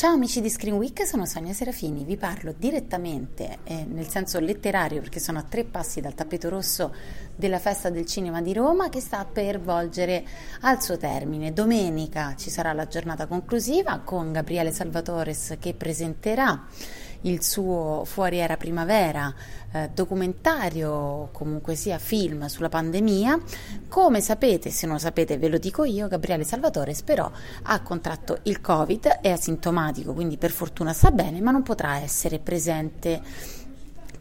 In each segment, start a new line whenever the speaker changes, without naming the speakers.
Ciao amici di Screen Week, sono Sonia Serafini, vi parlo direttamente, eh, nel senso letterario, perché sono a tre passi dal tappeto rosso della Festa del Cinema di Roma che sta per volgere al suo termine. Domenica ci sarà la giornata conclusiva con Gabriele Salvatores che presenterà il suo Fuori era primavera, eh, documentario, comunque sia film sulla pandemia. Come sapete, se non lo sapete ve lo dico io, Gabriele Salvatore però ha contratto il Covid, è asintomatico, quindi per fortuna sta bene, ma non potrà essere presente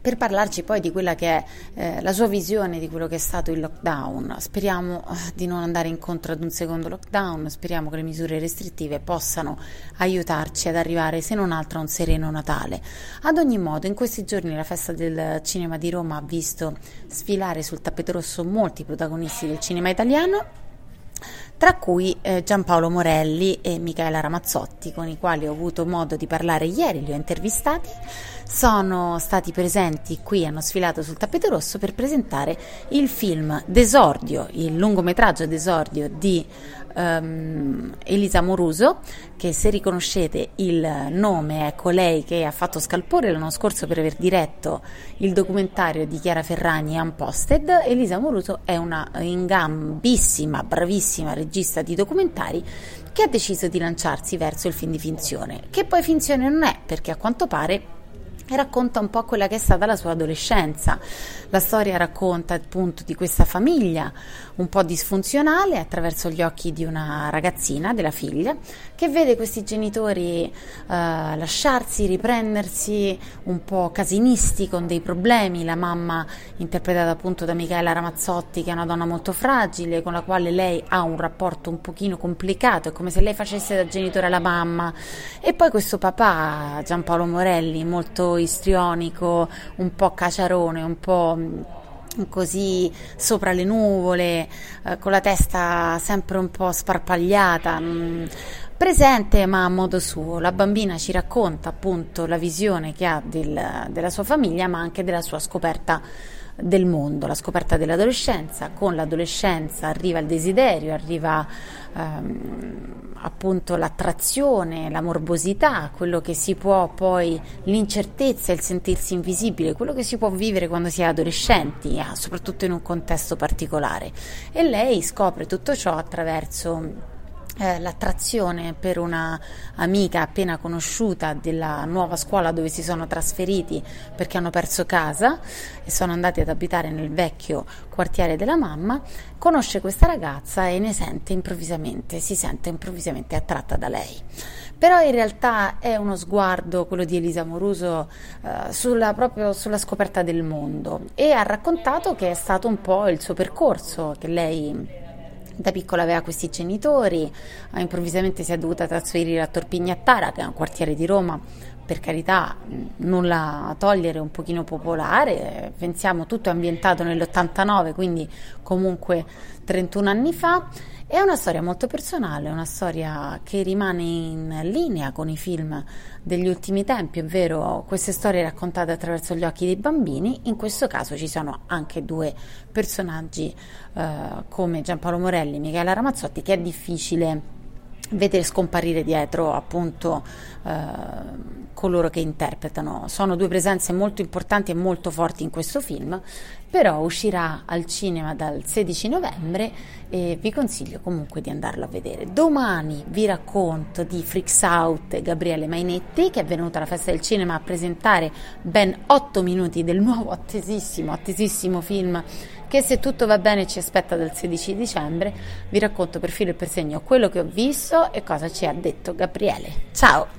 per parlarci poi di quella che è eh, la sua visione di quello che è stato il lockdown. Speriamo eh, di non andare incontro ad un secondo lockdown, speriamo che le misure restrittive possano aiutarci ad arrivare, se non altro, a un sereno Natale. Ad ogni modo, in questi giorni la festa del cinema di Roma ha visto sfilare sul tappeto rosso molti protagonisti del cinema italiano tra cui eh, Giampaolo Morelli e Michaela Ramazzotti, con i quali ho avuto modo di parlare ieri, li ho intervistati, sono stati presenti qui, hanno sfilato sul tappeto rosso per presentare il film Desordio, il lungometraggio Desordio di um, Elisa Moruso, che se riconoscete il nome è colei che ha fatto scalpore l'anno scorso per aver diretto il documentario di Chiara Ferragni Unposted. Elisa Moruso è una ingambissima, bravissima regista di documentari che ha deciso di lanciarsi verso il film di finzione, che poi finzione non è perché a quanto pare e racconta un po' quella che è stata la sua adolescenza. La storia racconta appunto di questa famiglia un po' disfunzionale attraverso gli occhi di una ragazzina, della figlia, che vede questi genitori eh, lasciarsi, riprendersi un po' casinisti con dei problemi. La mamma, interpretata appunto da Michaela Ramazzotti, che è una donna molto fragile, con la quale lei ha un rapporto un pochino complicato, è come se lei facesse da genitore alla mamma. E poi questo papà, Giampaolo Morelli, molto istrionico, un po' caciarone, un po' mm, così sopra le nuvole, eh, con la testa sempre un po' sparpagliata. Mh, mm, presente ma a modo suo. La bambina ci racconta appunto la visione che ha del, della sua famiglia ma anche della sua scoperta del mondo, la scoperta dell'adolescenza. Con l'adolescenza arriva il desiderio, arriva ehm, appunto l'attrazione, la morbosità, quello che si può poi, l'incertezza, il sentirsi invisibile, quello che si può vivere quando si è adolescenti, eh, soprattutto in un contesto particolare. E lei scopre tutto ciò attraverso l'attrazione per una amica appena conosciuta della nuova scuola dove si sono trasferiti perché hanno perso casa e sono andati ad abitare nel vecchio quartiere della mamma, conosce questa ragazza e ne sente improvvisamente, si sente improvvisamente attratta da lei. Però in realtà è uno sguardo, quello di Elisa Moruso, eh, sulla, proprio sulla scoperta del mondo e ha raccontato che è stato un po' il suo percorso, che lei da piccola aveva questi genitori, improvvisamente si è dovuta trasferire a Torpignattara, che è un quartiere di Roma, per carità, nulla a togliere, un pochino popolare, pensiamo tutto è ambientato nell'89, quindi comunque 31 anni fa è una storia molto personale, una storia che rimane in linea con i film degli ultimi tempi, ovvero queste storie raccontate attraverso gli occhi dei bambini. In questo caso ci sono anche due personaggi eh, come Giampaolo Morelli e Michela Ramazzotti che è difficile vedere scomparire dietro appunto eh, coloro che interpretano. Sono due presenze molto importanti e molto forti in questo film, però uscirà al cinema dal 16 novembre e vi consiglio comunque di andarlo a vedere. Domani vi racconto di Freaks Out Gabriele Mainetti che è venuta alla festa del cinema a presentare ben 8 minuti del nuovo attesissimo, attesissimo film che se tutto va bene ci aspetta dal 16 dicembre. Vi racconto per filo e per segno quello che ho visto e cosa ci ha detto Gabriele. Ciao!